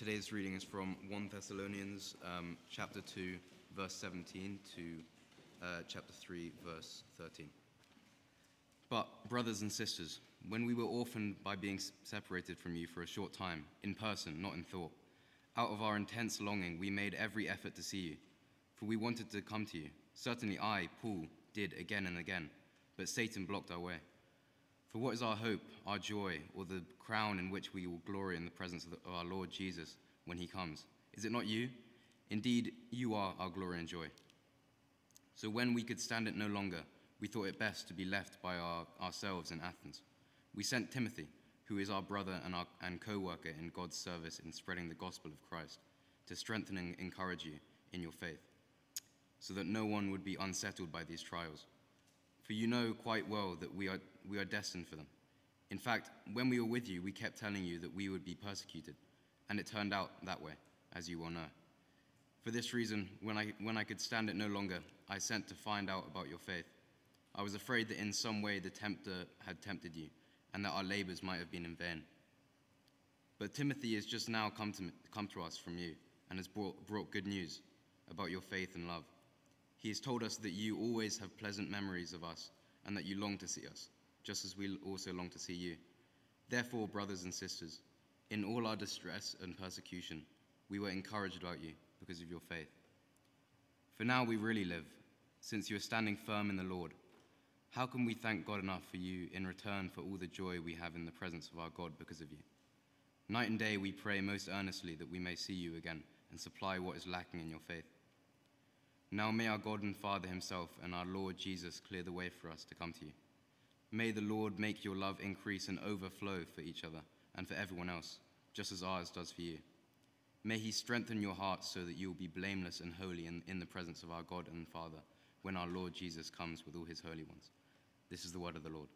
today's reading is from 1 Thessalonians um, chapter 2, verse 17 to uh, chapter 3, verse 13. But, brothers and sisters, when we were orphaned by being separated from you for a short time, in person, not in thought, out of our intense longing, we made every effort to see you, for we wanted to come to you. Certainly I, Paul, did again and again, but Satan blocked our way. For what is our hope, our joy, or the crown in which we will glory in the presence of, the, of our Lord Jesus when he comes? Is it not you? Indeed, you are our glory and joy. So when we could stand it no longer, we thought it best to be left by our, ourselves in Athens. We sent Timothy, who is our brother and, our, and co worker in God's service in spreading the gospel of Christ, to strengthen and encourage you in your faith, so that no one would be unsettled by these trials. For you know quite well that we are, we are destined for them. In fact, when we were with you, we kept telling you that we would be persecuted, and it turned out that way, as you well know. For this reason, when I, when I could stand it no longer, I sent to find out about your faith. I was afraid that in some way the tempter had tempted you and that our labors might have been in vain. But Timothy has just now come to, come to us from you and has brought, brought good news about your faith and love. He has told us that you always have pleasant memories of us and that you long to see us, just as we also long to see you. Therefore, brothers and sisters, in all our distress and persecution, we were encouraged about you because of your faith. For now we really live, since you are standing firm in the Lord. How can we thank God enough for you in return for all the joy we have in the presence of our God because of you? Night and day we pray most earnestly that we may see you again and supply what is lacking in your faith. Now may our God and Father himself and our Lord Jesus clear the way for us to come to you. May the Lord make your love increase and overflow for each other and for everyone else, just as ours does for you. May he strengthen your hearts so that you will be blameless and holy in, in the presence of our God and Father when our Lord Jesus comes with all his holy ones. This is the word of the Lord.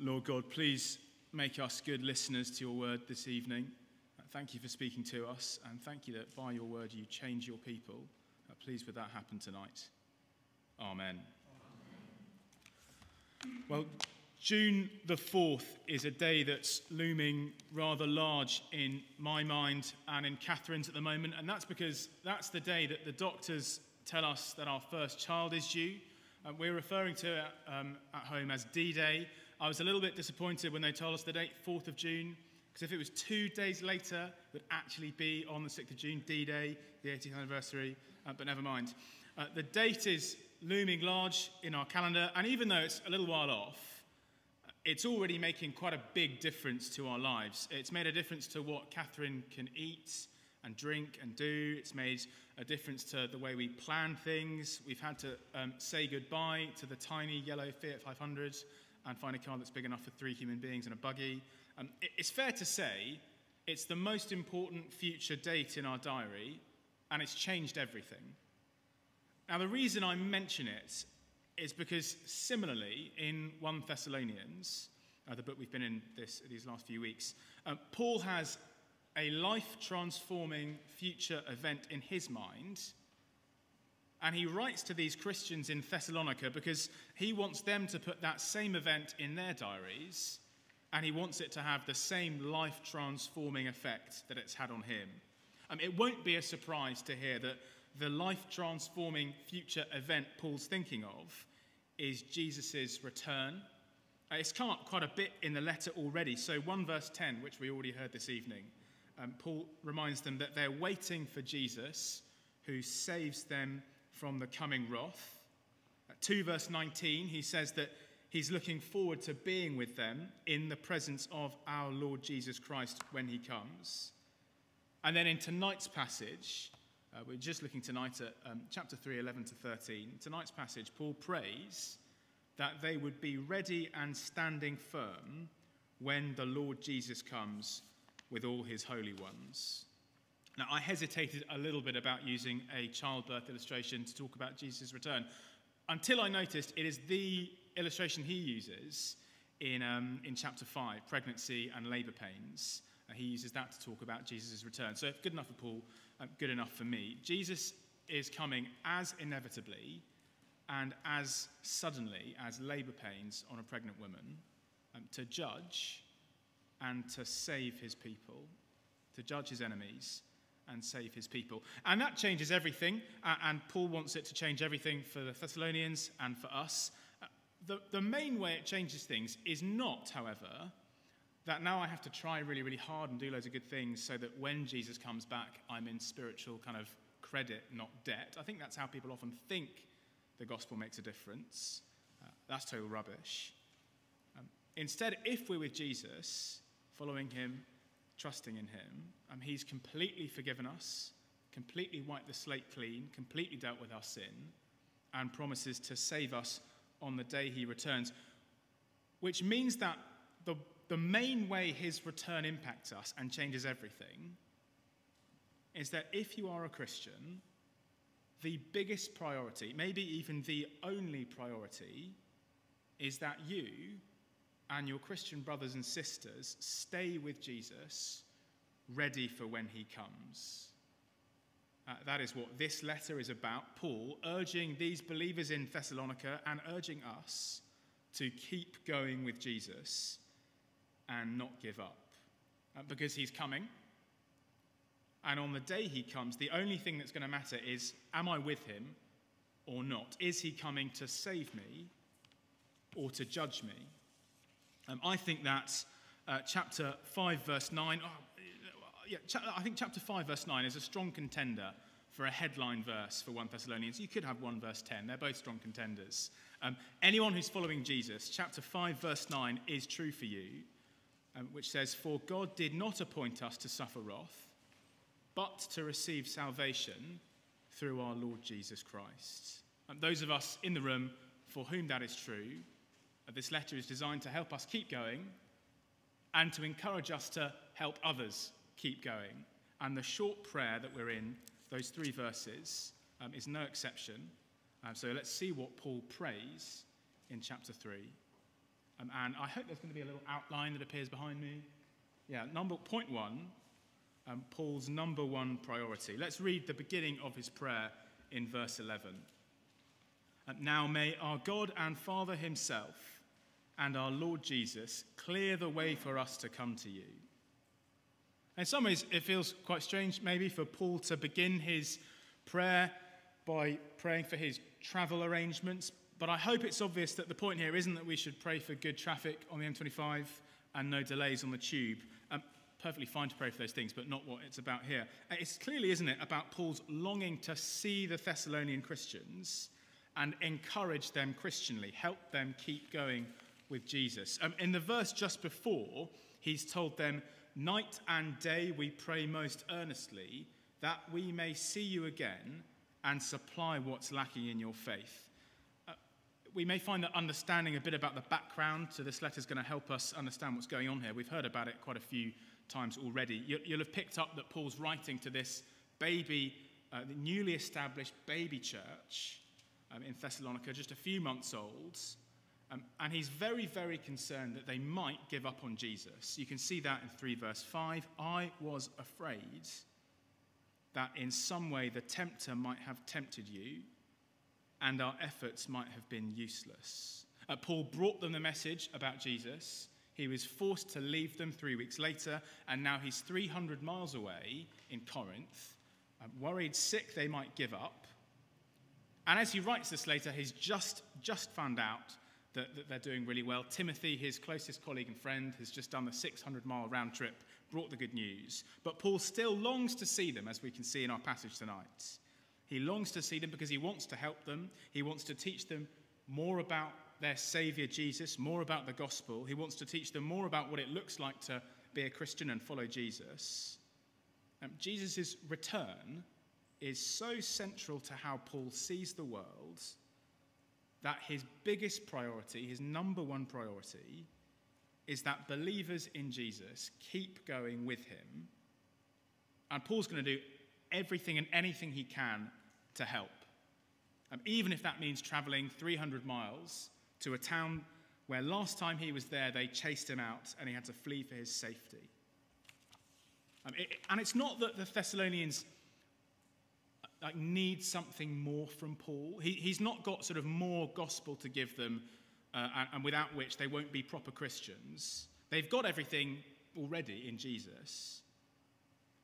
Lord God, please make us good listeners to your word this evening. Thank you for speaking to us, and thank you that by your word you change your people. Uh, please, would that happen tonight? Amen. Well, June the 4th is a day that's looming rather large in my mind and in Catherine's at the moment, and that's because that's the day that the doctors tell us that our first child is due. Uh, we're referring to it um, at home as D Day. I was a little bit disappointed when they told us the date, 4th of June, because if it was two days later, it would actually be on the 6th of June, D Day, the 80th anniversary, uh, but never mind. Uh, the date is looming large in our calendar, and even though it's a little while off, it's already making quite a big difference to our lives. It's made a difference to what Catherine can eat and drink and do. It's made a difference to the way we plan things. We've had to um, say goodbye to the tiny yellow Fiat 500 and find a car that's big enough for three human beings and a buggy. Um, it's fair to say it's the most important future date in our diary, and it's changed everything. Now, the reason I mention it is because, similarly, in 1 Thessalonians, uh, the book we've been in this, these last few weeks, uh, Paul has a life transforming future event in his mind. And he writes to these Christians in Thessalonica because he wants them to put that same event in their diaries and he wants it to have the same life transforming effect that it's had on him. Um, it won't be a surprise to hear that the life transforming future event Paul's thinking of is Jesus' return. Uh, it's come up quite a bit in the letter already. So, 1 verse 10, which we already heard this evening, um, Paul reminds them that they're waiting for Jesus who saves them from the coming wrath. At 2 verse 19, he says that he's looking forward to being with them in the presence of our Lord Jesus Christ when he comes. And then in tonight's passage, uh, we're just looking tonight at um, chapter 3, 11 to 13. Tonight's passage, Paul prays that they would be ready and standing firm when the Lord Jesus comes with all his holy ones. Now, I hesitated a little bit about using a childbirth illustration to talk about Jesus' return until I noticed it is the illustration he uses in, um, in chapter 5, pregnancy and labour pains. Uh, he uses that to talk about Jesus' return. So, good enough for Paul, um, good enough for me. Jesus is coming as inevitably and as suddenly as labour pains on a pregnant woman um, to judge and to save his people, to judge his enemies and save his people. And that changes everything, uh, and Paul wants it to change everything for the Thessalonians and for us. The, the main way it changes things is not, however, that now I have to try really, really hard and do loads of good things so that when Jesus comes back, I'm in spiritual kind of credit, not debt. I think that's how people often think the gospel makes a difference. Uh, that's total rubbish. Um, instead, if we're with Jesus, following him, trusting in him, um, he's completely forgiven us, completely wiped the slate clean, completely dealt with our sin, and promises to save us on the day he returns. Which means that the, the main way his return impacts us and changes everything is that if you are a Christian, the biggest priority, maybe even the only priority, is that you and your Christian brothers and sisters stay with Jesus, ready for when he comes. Uh, that is what this letter is about. Paul urging these believers in Thessalonica and urging us to keep going with Jesus and not give up. Uh, because he's coming. And on the day he comes, the only thing that's going to matter is am I with him or not? Is he coming to save me or to judge me? Um, I think that uh, chapter 5, verse 9, oh, yeah, I think chapter 5, verse 9 is a strong contender for a headline verse for 1 Thessalonians. You could have 1 verse 10, they're both strong contenders. Um, anyone who's following Jesus, chapter 5, verse 9 is true for you, um, which says, For God did not appoint us to suffer wrath, but to receive salvation through our Lord Jesus Christ. And those of us in the room for whom that is true, uh, this letter is designed to help us keep going and to encourage us to help others keep going. And the short prayer that we're in, those three verses, um, is no exception. Um, so let's see what Paul prays in chapter 3. Um, and I hope there's going to be a little outline that appears behind me. Yeah, number point one, um, Paul's number one priority. Let's read the beginning of his prayer in verse 11. Uh, now may our God and Father himself and our Lord Jesus clear the way for us to come to you. In some ways, it feels quite strange, maybe, for Paul to begin his prayer by praying for his travel arrangements. But I hope it's obvious that the point here isn't that we should pray for good traffic on the M25 and no delays on the tube. Um, perfectly fine to pray for those things, but not what it's about here. Uh, it's clearly, isn't it, about Paul's longing to see the Thessalonian Christians and encourage them Christianly, help them keep going with Jesus. Um, in the verse just before, he's told them, Night and day we pray most earnestly that we may see you again and supply what's lacking in your faith. Uh, we may find that understanding a bit about the background to this letter is going to help us understand what's going on here. We've heard about it quite a few times already. You, will have picked up that Paul's writing to this baby, uh, the newly established baby church um, in Thessalonica, just a few months old. Um, and he's very, very concerned that they might give up on Jesus. You can see that in 3 verse 5. I was afraid that in some way the tempter might have tempted you and our efforts might have been useless. Uh, Paul brought them the message about Jesus. He was forced to leave them three weeks later, and now he's 300 miles away in Corinth, uh, worried sick they might give up. And as he writes this later, he's just, just found out that, that they're doing really well. Timothy, his closest colleague and friend, has just done the 600 mile round trip, brought the good news. But Paul still longs to see them, as we can see in our passage tonight. He longs to see them because he wants to help them. He wants to teach them more about their Savior Jesus, more about the gospel. He wants to teach them more about what it looks like to be a Christian and follow Jesus. Um, Jesus' return is so central to how Paul sees the world that his biggest priority, his number one priority, is that believers in Jesus keep going with him. And Paul's going to do everything and anything he can to help. Um, even if that means traveling 300 miles to a town where last time he was there, they chased him out and he had to flee for his safety. Um, it, and it's not that the Thessalonians like need something more from Paul. He, he's not got sort of more gospel to give them, uh, and, and without which they won't be proper Christians. They've got everything already in Jesus.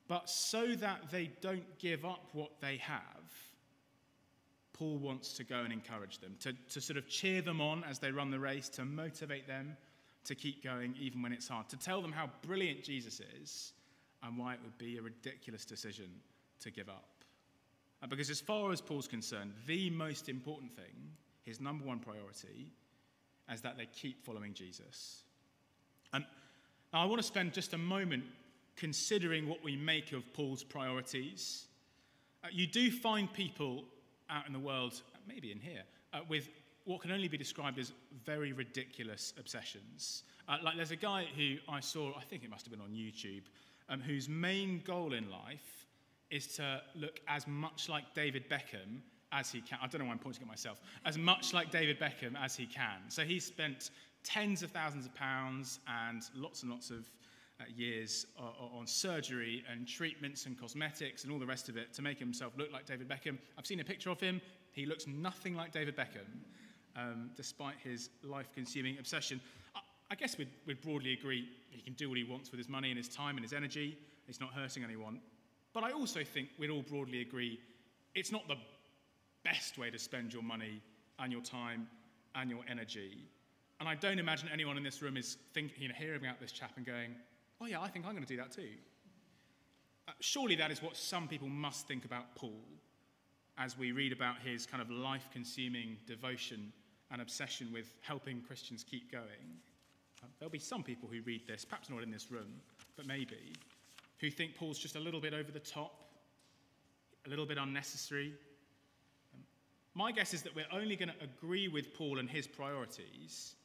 But so that they don't give up what they have, Paul wants to go and encourage them, to, to sort of cheer them on as they run the race, to motivate them to keep going even when it's hard, to tell them how brilliant Jesus is and why it would be a ridiculous decision to give up. Because, as far as Paul's concerned, the most important thing, his number one priority, is that they keep following Jesus. And now I want to spend just a moment considering what we make of Paul's priorities. Uh, you do find people out in the world, maybe in here, uh, with what can only be described as very ridiculous obsessions. Uh, like there's a guy who I saw, I think it must have been on YouTube, um, whose main goal in life is to look as much like David Beckham as he can. I don't know why I'm pointing at myself. As much like David Beckham as he can. So he spent tens of thousands of pounds and lots and lots of uh, years uh, on surgery and treatments and cosmetics and all the rest of it to make himself look like David Beckham. I've seen a picture of him. He looks nothing like David Beckham, um, despite his life consuming obsession. I, I guess we'd, we'd broadly agree he can do what he wants with his money and his time and his energy. He's not hurting anyone. But I also think we'd all broadly agree it's not the best way to spend your money and your time and your energy. And I don't imagine anyone in this room is thinking, you know, hearing about this chap and going, oh, yeah, I think I'm going to do that too. Uh, surely that is what some people must think about Paul as we read about his kind of life consuming devotion and obsession with helping Christians keep going. Uh, there'll be some people who read this, perhaps not in this room, but maybe, who think Paul's just a little bit over the top, a little bit unnecessary. Um, my guess is that we're only going to agree with Paul and his priorities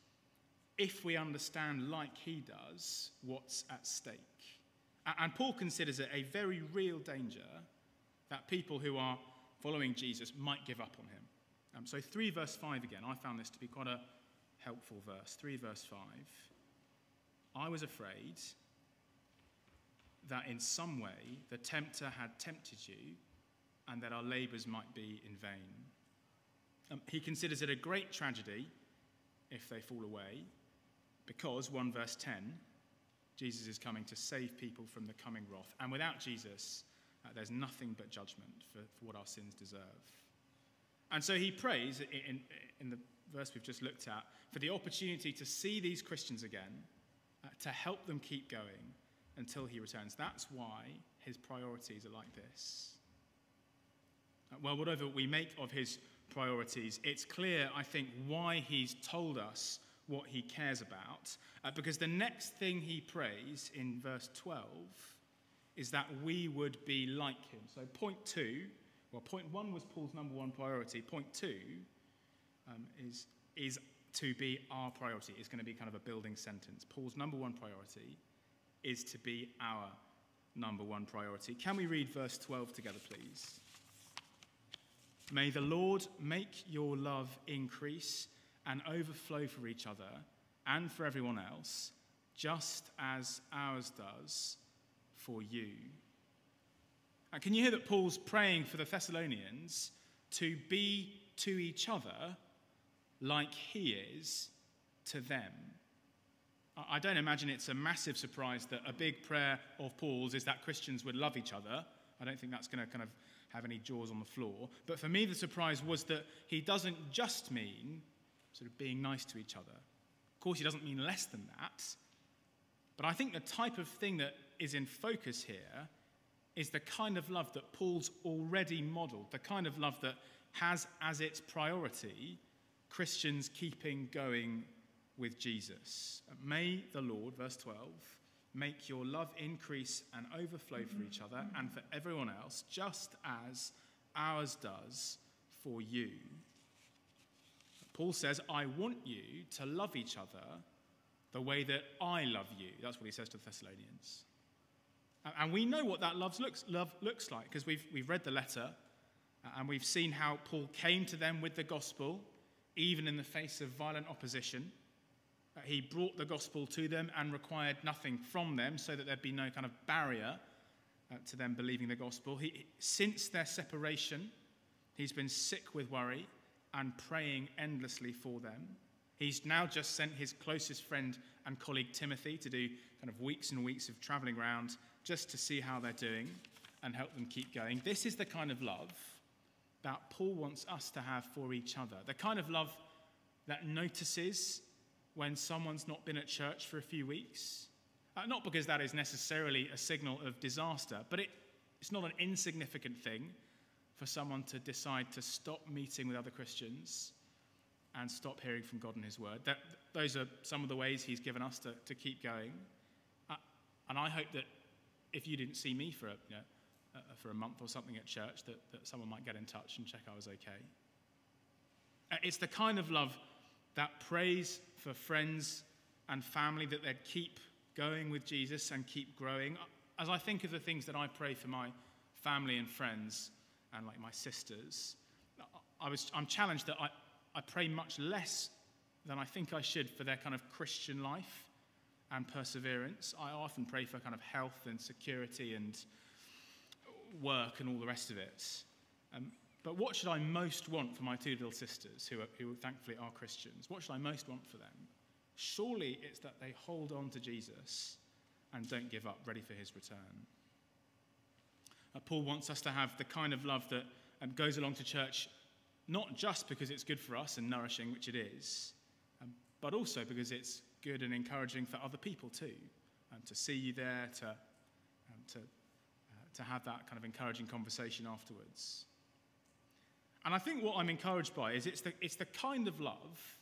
if we understand, like he does, what's at stake. And Paul considers it a very real danger that people who are following Jesus might give up on him. Um, so, 3 verse 5 again, I found this to be quite a helpful verse. 3 verse 5. I was afraid that in some way the tempter had tempted you and that our labours might be in vain. Um, he considers it a great tragedy if they fall away, because, 1 verse 10, Jesus is coming to save people from the coming wrath. And without Jesus, uh, there's nothing but judgment for, for, what our sins deserve. And so he prays in, in the verse we've just looked at for the opportunity to see these Christians again, uh, to help them keep going until he returns. That's why his priorities are like this. Well, whatever we make of his priorities, it's clear, I think, why he's told us what he cares about. Uh, because the next thing he prays in verse 12 is that we would be like him. So, point two, well, point one was Paul's number one priority. Point two um, is, is to be our priority. It's going to be kind of a building sentence. Paul's number one priority is to be our number one priority. Can we read verse 12 together, please? May the Lord make your love increase and overflow for each other and for everyone else, just as ours does for you. And can you hear that Paul's praying for the Thessalonians to be to each other like he is to them? I don't imagine it's a massive surprise that a big prayer of Paul's is that Christians would love each other. I don't think that's going to kind of have any jaws on the floor. But for me, the surprise was that he doesn't just mean sort of being nice to each other. Of course, he doesn't mean less than that. But I think the type of thing that is in focus here is the kind of love that Paul's already modeled, the kind of love that has as its priority Christians keeping going with Jesus. May the Lord, verse 12, make your love increase and overflow for each other and for everyone else, just as ours does for you. Paul says, I want you to love each other the way that I love you. That's what he says to the Thessalonians. And we know what that love looks, love looks like because we've, we've read the letter and we've seen how Paul came to them with the gospel, even in the face of violent opposition. He brought the gospel to them and required nothing from them so that there'd be no kind of barrier uh, to them believing the gospel. He, since their separation, he's been sick with worry and praying endlessly for them. He's now just sent his closest friend and colleague Timothy to do kind of weeks and weeks of traveling around just to see how they're doing and help them keep going. This is the kind of love that Paul wants us to have for each other. The kind of love that notices when someone's not been at church for a few weeks. Uh, not because that is necessarily a signal of disaster, but it, it's not an insignificant thing for someone to decide to stop meeting with other Christians and stop hearing from God and His Word. That, those are some of the ways He's given us to, to keep going. Uh, and I hope that if you didn't see me for a, you know, uh, for a month or something at church, that, that someone might get in touch and check I was okay. Uh, it's the kind of love that prays for friends and family that they'd keep going with Jesus and keep growing. As I think of the things that I pray for my family and friends and like my sisters, I was, I'm challenged that I, I pray much less than I think I should for their kind of Christian life and perseverance. I often pray for kind of health and security and work and all the rest of it. Um, but what should I most want for my two little sisters, who, are, who thankfully are Christians? What should I most want for them? Surely it's that they hold on to Jesus and don't give up, ready for his return. Uh, Paul wants us to have the kind of love that um, goes along to church not just because it's good for us and nourishing, which it is, um, but also because it's good and encouraging for other people too. Um, to see you there, to, um, to, uh, to have that kind of encouraging conversation afterwards. And I think what I'm encouraged by is it's the, it's the kind of love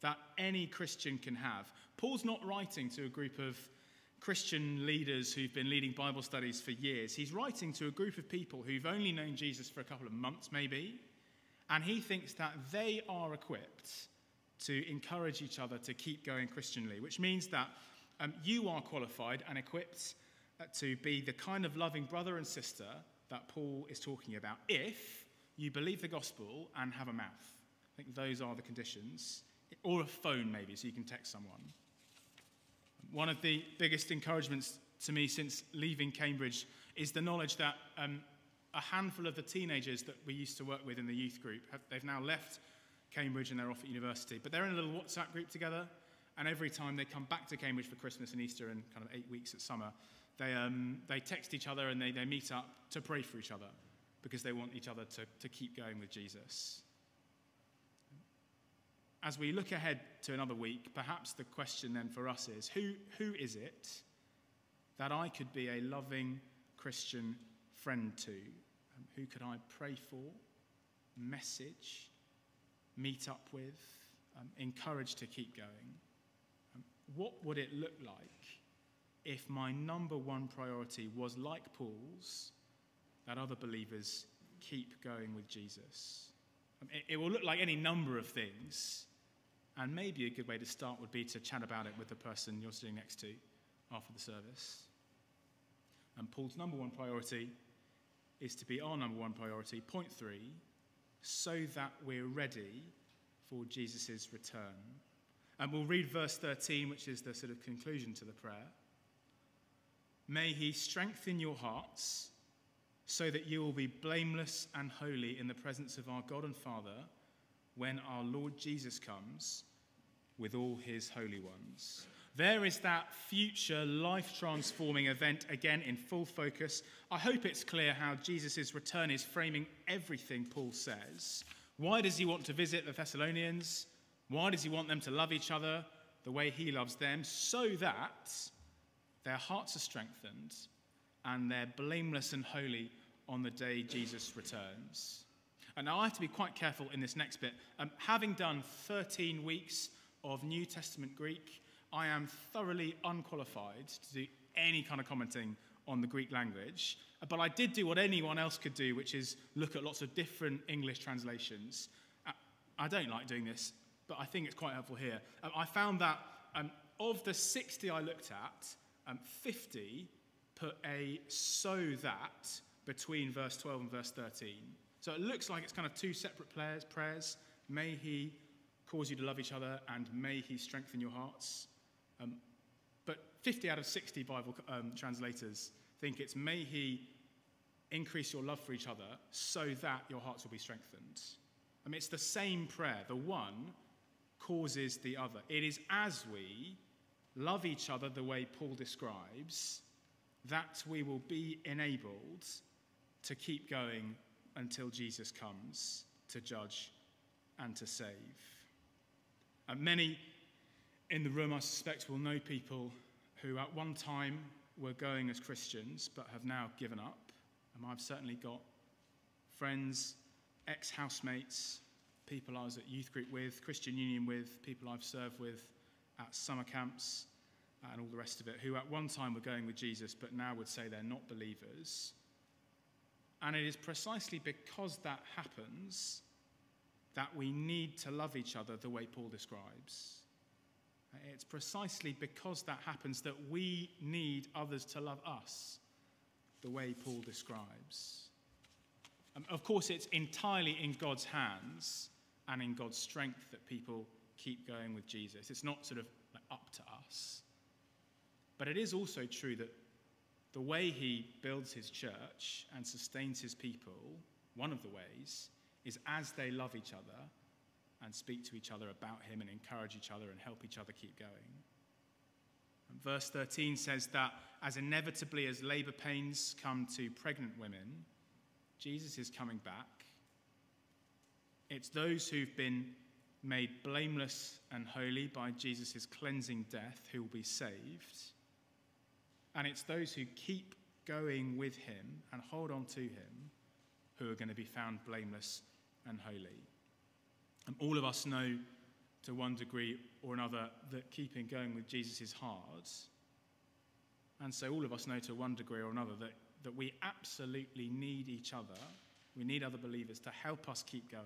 that any Christian can have. Paul's not writing to a group of Christian leaders who've been leading Bible studies for years. He's writing to a group of people who've only known Jesus for a couple of months, maybe, and he thinks that they are equipped to encourage each other to keep going Christianly, which means that um, you are qualified and equipped uh, to be the kind of loving brother and sister that Paul is talking about if you believe the gospel and have a mouth. I think those are the conditions. Or a phone, maybe, so you can text someone. One of the biggest encouragements to me since leaving Cambridge is the knowledge that um, a handful of the teenagers that we used to work with in the youth group, have, they've now left Cambridge and they're off at university. But they're in a little WhatsApp group together, and every time they come back to Cambridge for Christmas and Easter and kind of eight weeks at summer, they, um, they text each other and they, they meet up to pray for each other because they want each other to, to keep going with Jesus. As we look ahead to another week, perhaps the question then for us is who, who is it that I could be a loving Christian friend to? Um, who could I pray for, message, meet up with, um, encourage to keep going? Um, what would it look like if my number one priority was like Paul's, that other believers keep going with Jesus? It will look like any number of things. And maybe a good way to start would be to chat about it with the person you're sitting next to after the service. And Paul's number one priority is to be our number one priority. Point three, so that we're ready for Jesus' return. And we'll read verse 13, which is the sort of conclusion to the prayer. May he strengthen your hearts so that you will be blameless and holy in the presence of our God and Father when our Lord Jesus comes with all his holy ones. There is that future life transforming event again in full focus. I hope it's clear how Jesus' return is framing everything Paul says. Why does he want to visit the Thessalonians? Why does he want them to love each other the way he loves them? So that their hearts are strengthened and they're blameless and holy on the day Jesus returns. And now I have to be quite careful in this next bit. Um, having done 13 weeks of New Testament Greek, I am thoroughly unqualified to do any kind of commenting on the Greek language. But I did do what anyone else could do, which is look at lots of different English translations. Uh, I don't like doing this, but I think it's quite helpful here. Um, I found that um, of the 60 I looked at, um, 50 put a so that between verse 12 and verse 13. So it looks like it's kind of two separate prayers. prayers. May he cause you to love each other, and may he strengthen your hearts. Um, but 50 out of 60 Bible um, translators think it's may he increase your love for each other so that your hearts will be strengthened. I mean, it's the same prayer. The one causes the other. It is as we love each other the way Paul describes that we will be enabled to keep going until Jesus comes to judge and to save. And many in the room, I suspect, will know people who at one time were going as Christians but have now given up. And I've certainly got friends, ex housemates, people I was at youth group with, Christian Union with, people I've served with at summer camps, and all the rest of it, who at one time were going with Jesus but now would say they're not believers. And it is precisely because that happens that we need to love each other the way Paul describes. It's precisely because that happens that we need others to love us the way Paul describes. Um, of course, it's entirely in God's hands and in God's strength that people keep going with Jesus. It's not sort of like up to us. But it is also true that the way he builds his church and sustains his people, one of the ways, is as they love each other and speak to each other about him and encourage each other and help each other keep going. And verse 13 says that as inevitably as labor pains come to pregnant women, Jesus is coming back. It's those who've been made blameless and holy by Jesus' cleansing death who will be saved. And it's those who keep going with him and hold on to him who are going to be found blameless and holy. And all of us know to one degree or another that keeping going with Jesus is hard. And so all of us know to one degree or another that, that we absolutely need each other. We need other believers to help us keep going,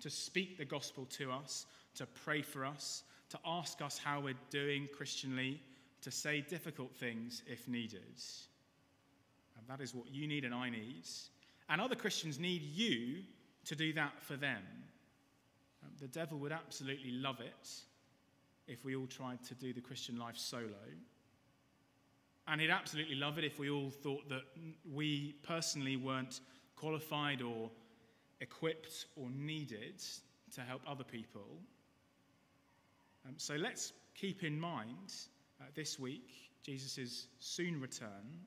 to speak the gospel to us, to pray for us, to ask us how we're doing Christianly, to say difficult things if needed. And that is what you need and I need. And other Christians need you to do that for them. Um, the devil would absolutely love it if we all tried to do the Christian life solo. And he'd absolutely love it if we all thought that we personally weren't qualified or equipped or needed to help other people. Um, so let's keep in mind uh, this week Jesus' soon return.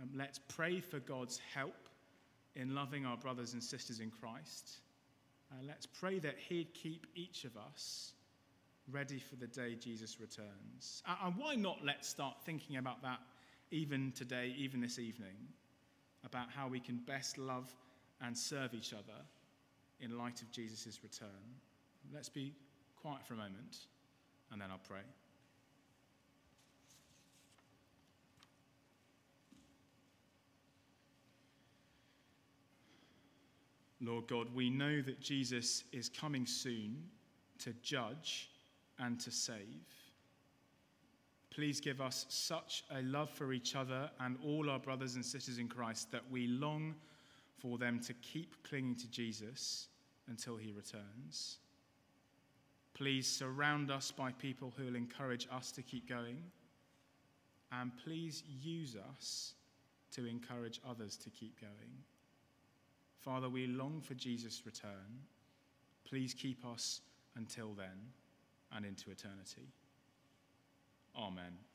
Um, let's pray for God's help in loving our brothers and sisters in Christ. Uh, let's pray that He'd keep each of us ready for the day Jesus returns. Uh, and why not let's start thinking about that even today, even this evening, about how we can best love and serve each other in light of Jesus' return. Let's be quiet for a moment and then I'll pray. Lord God, we know that Jesus is coming soon to judge and to save. Please give us such a love for each other and all our brothers and sisters in Christ that we long for them to keep clinging to Jesus until he returns. Please surround us by people who will encourage us to keep going. And please use us to encourage others to keep going. Father, we long for Jesus' return. Please keep us until then and into eternity. Amen.